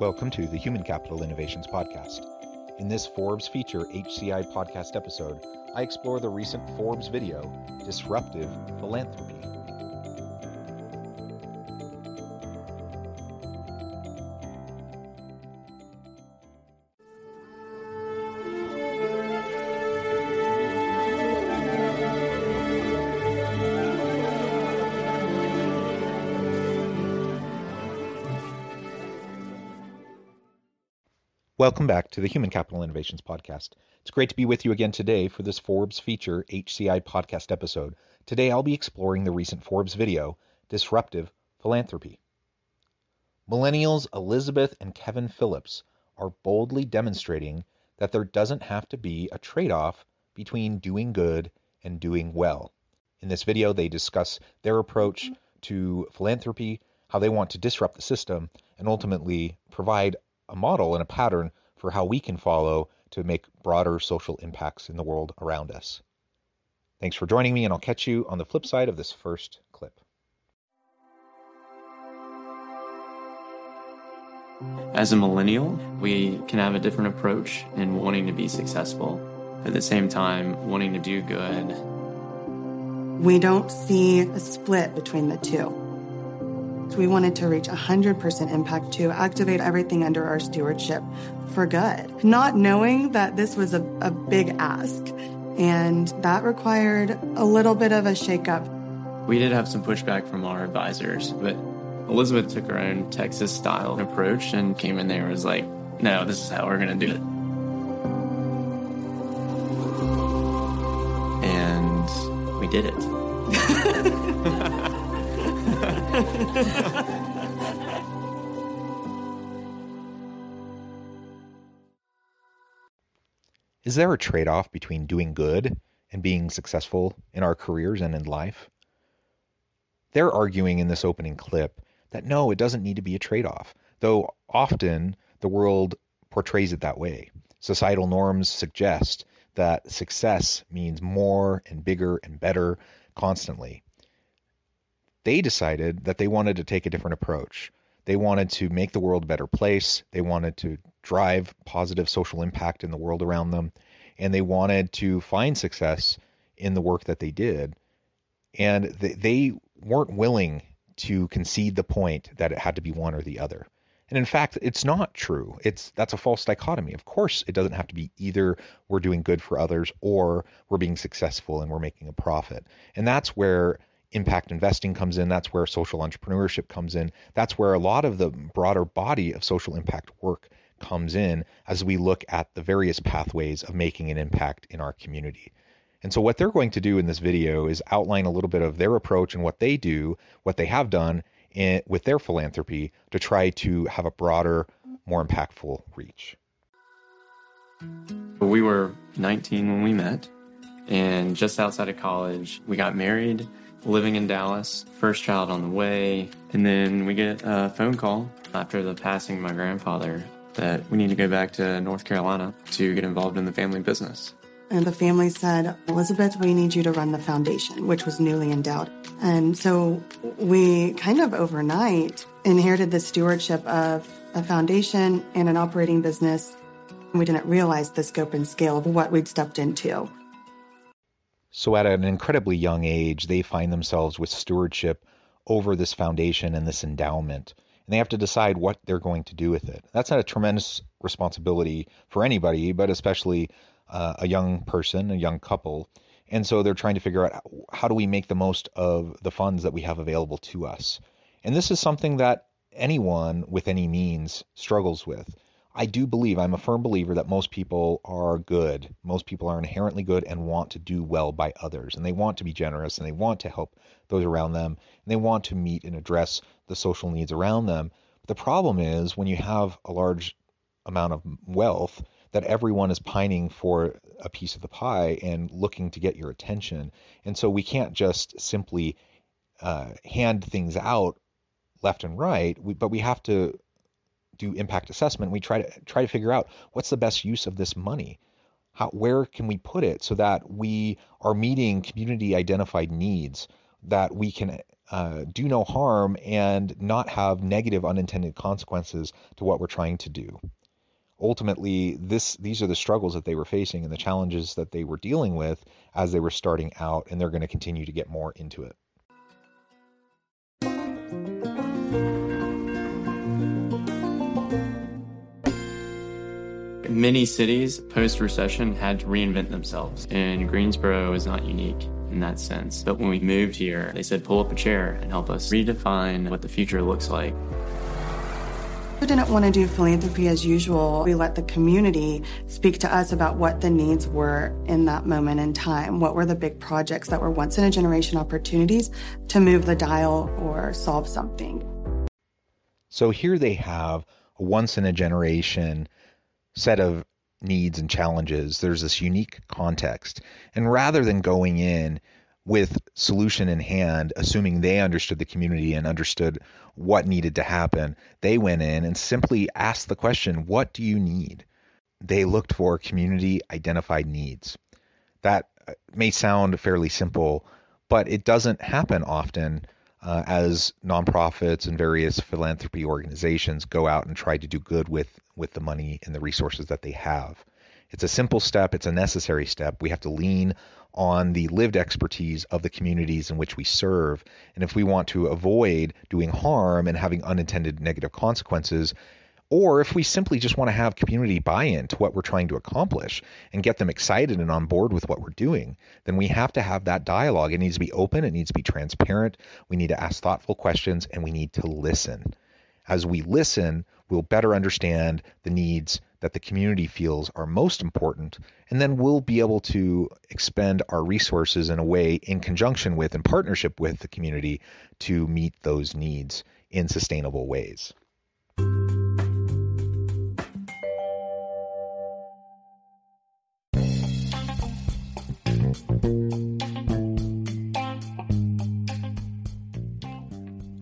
Welcome to the Human Capital Innovations Podcast. In this Forbes Feature HCI podcast episode, I explore the recent Forbes video, Disruptive Philanthropy. Welcome back to the Human Capital Innovations Podcast. It's great to be with you again today for this Forbes Feature HCI podcast episode. Today I'll be exploring the recent Forbes video, Disruptive Philanthropy. Millennials Elizabeth and Kevin Phillips are boldly demonstrating that there doesn't have to be a trade off between doing good and doing well. In this video, they discuss their approach to philanthropy, how they want to disrupt the system, and ultimately provide a model and a pattern for how we can follow to make broader social impacts in the world around us. Thanks for joining me, and I'll catch you on the flip side of this first clip. As a millennial, we can have a different approach in wanting to be successful. At the same time, wanting to do good. We don't see a split between the two. We wanted to reach 100% impact to activate everything under our stewardship for good, not knowing that this was a, a big ask. And that required a little bit of a shakeup. We did have some pushback from our advisors, but Elizabeth took her own Texas style approach and came in there and was like, no, this is how we're going to do it. And we did it. Is there a trade off between doing good and being successful in our careers and in life? They're arguing in this opening clip that no, it doesn't need to be a trade off, though often the world portrays it that way. Societal norms suggest that success means more and bigger and better constantly they decided that they wanted to take a different approach. They wanted to make the world a better place. They wanted to drive positive social impact in the world around them. And they wanted to find success in the work that they did. And they, weren't willing to concede the point that it had to be one or the other. And in fact, it's not true. It's that's a false dichotomy. Of course, it doesn't have to be either we're doing good for others or we're being successful and we're making a profit. And that's where impact investing comes in. That's where social entrepreneurship comes in. That's where a lot of the broader body of social impact work comes in as we look at the various pathways of making an impact in our community. And so, what they're going to do in this video is outline a little bit of their approach and what they do, what they have done in, with their philanthropy to try to have a broader, more impactful reach. We were 19 when we met, and just outside of college, we got married living in Dallas, first child on the way. And then we get a phone call after the passing of my grandfather that we need to go back to North Carolina to get involved in the family business. And the family said, Elizabeth, we need you to run the foundation, which was newly endowed. And so we kind of overnight inherited the stewardship of a foundation and an operating business. We didn't realize the scope and scale of what we'd stepped into. So, at an incredibly young age, they find themselves with stewardship over this foundation and this endowment. And they have to decide what they're going to do with it. That's not a tremendous responsibility for anybody, but especially uh, a young person, a young couple. And so they're trying to figure out how do we make the most of the funds that we have available to us. And this is something that anyone with any means struggles with. I do believe, I'm a firm believer that most people are good. Most people are inherently good and want to do well by others. And they want to be generous and they want to help those around them. And they want to meet and address the social needs around them. But the problem is when you have a large amount of wealth, that everyone is pining for a piece of the pie and looking to get your attention. And so we can't just simply uh, hand things out left and right, we, but we have to do impact assessment. We try to try to figure out what's the best use of this money. How, where can we put it so that we are meeting community identified needs that we can uh, do no harm and not have negative unintended consequences to what we're trying to do ultimately this these are the struggles that they were facing and the challenges that they were dealing with as they were starting out and they're going to continue to get more into it Many cities post recession had to reinvent themselves, and Greensboro is not unique in that sense. But when we moved here, they said, pull up a chair and help us redefine what the future looks like. We didn't want to do philanthropy as usual. We let the community speak to us about what the needs were in that moment in time. What were the big projects that were once in a generation opportunities to move the dial or solve something? So here they have a once in a generation set of needs and challenges. There's this unique context. And rather than going in with solution in hand, assuming they understood the community and understood what needed to happen, they went in and simply asked the question, What do you need? They looked for community identified needs. That uh, may sound fairly simple, but it doesn't happen often uh, as nonprofits and various philanthropy organizations go out and try to do good with, with the money and the resources that they have. It's a simple step, it's a necessary step. We have to lean on the lived expertise of the communities in which we serve. And if we want to avoid doing harm and having unintended negative consequences, or if we simply just want to have community buy in to what we're trying to accomplish and get them excited and on board with what we're doing, then we have to have that dialogue. It needs to be open, it needs to be transparent. We need to ask thoughtful questions, and we need to listen. As we listen, we'll better understand the needs that the community feels are most important, and then we'll be able to expend our resources in a way in conjunction with and partnership with the community to meet those needs in sustainable ways.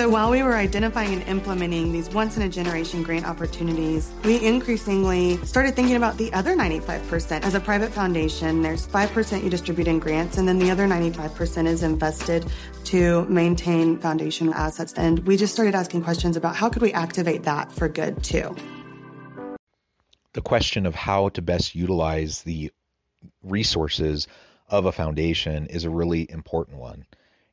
So while we were identifying and implementing these once in a generation grant opportunities, we increasingly started thinking about the other 95%. As a private foundation, there's 5% you distribute in grants, and then the other 95% is invested to maintain foundation assets. And we just started asking questions about how could we activate that for good too. The question of how to best utilize the resources of a foundation is a really important one.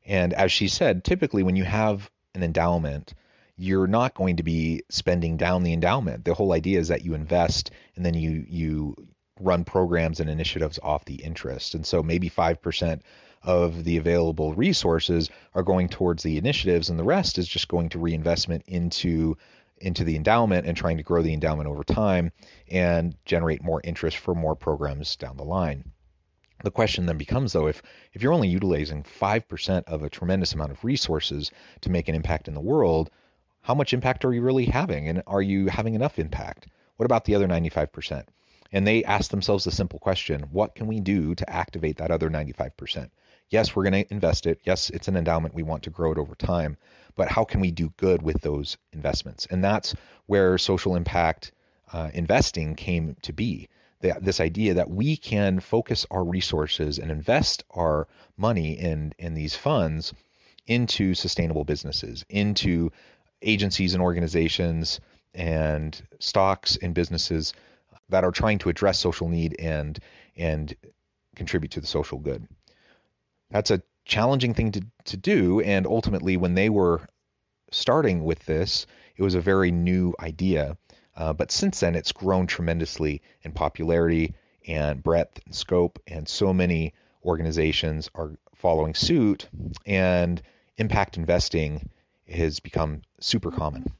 And as she said, typically when you have an endowment, you're not going to be spending down the endowment. The whole idea is that you invest and then you you run programs and initiatives off the interest. And so maybe 5% of the available resources are going towards the initiatives, and the rest is just going to reinvestment into into the endowment and trying to grow the endowment over time and generate more interest for more programs down the line. The question then becomes though if if you're only utilizing 5% of a tremendous amount of resources to make an impact in the world, how much impact are you really having and are you having enough impact? What about the other 95%? And they ask themselves the simple question, what can we do to activate that other 95%? Yes, we're going to invest it. Yes, it's an endowment. We want to grow it over time. But how can we do good with those investments? And that's where social impact uh, investing came to be. The, this idea that we can focus our resources and invest our money in, in these funds into sustainable businesses, into agencies and organizations and stocks and businesses that are trying to address social need and and contribute to the social good. That's a challenging thing to, to do. And ultimately, when they were starting with this, it was a very new idea. Uh, but since then, it's grown tremendously in popularity and breadth and scope, and so many organizations are following suit, and impact investing has become super common.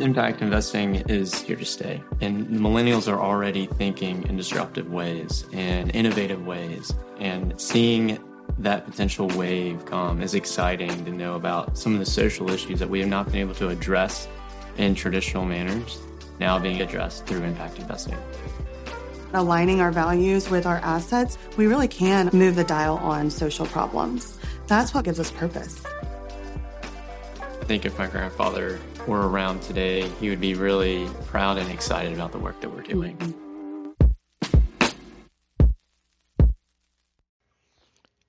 Impact investing is here to stay. And millennials are already thinking in disruptive ways and innovative ways. And seeing that potential wave come is exciting to know about some of the social issues that we have not been able to address in traditional manners now being addressed through impact investing. Aligning our values with our assets, we really can move the dial on social problems. That's what gives us purpose. I think if my grandfather were around today, he would be really proud and excited about the work that we're doing. Mm-hmm.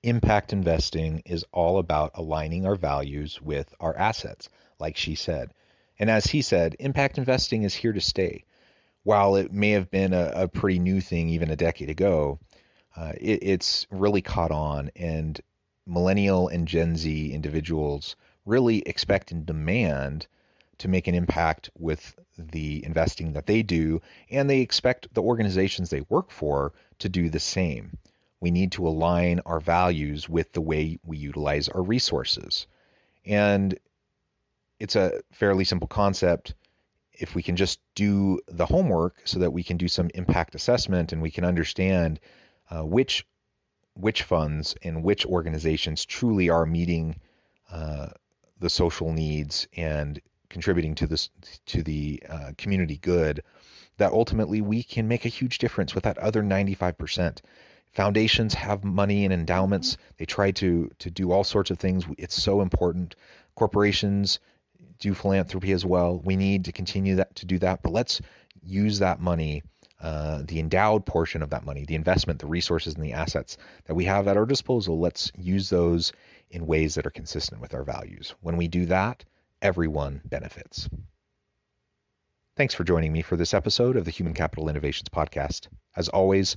Impact investing is all about aligning our values with our assets, like she said. And as he said, impact investing is here to stay. While it may have been a, a pretty new thing even a decade ago, uh, it, it's really caught on, and millennial and Gen Z individuals really expect and demand to make an impact with the investing that they do, and they expect the organizations they work for to do the same. We need to align our values with the way we utilize our resources. And it's a fairly simple concept. If we can just do the homework so that we can do some impact assessment and we can understand uh, which which funds and which organizations truly are meeting uh, the social needs and contributing to this to the uh, community good that ultimately we can make a huge difference with that other 95%. Foundations have money and endowments. They try to to do all sorts of things. It's so important. Corporations do philanthropy as well. We need to continue that to do that, but let's use that money, uh, the endowed portion of that money, the investment, the resources, and the assets that we have at our disposal. Let's use those in ways that are consistent with our values. When we do that, everyone benefits. Thanks for joining me for this episode of the Human Capital Innovations Podcast. As always,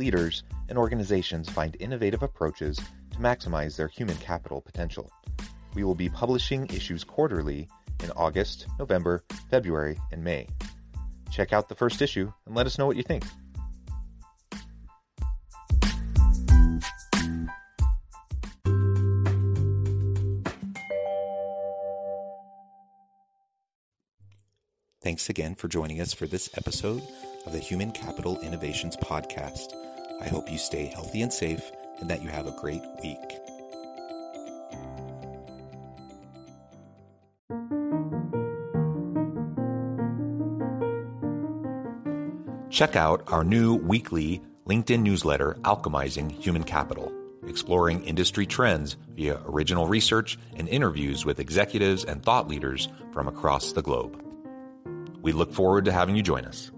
leaders, and organizations find innovative approaches to maximize their human capital potential. We will be publishing issues quarterly in August, November, February, and May. Check out the first issue and let us know what you think. Thanks again for joining us for this episode of the Human Capital Innovations Podcast. I hope you stay healthy and safe and that you have a great week. Check out our new weekly LinkedIn newsletter, Alchemizing Human Capital, exploring industry trends via original research and interviews with executives and thought leaders from across the globe. We look forward to having you join us.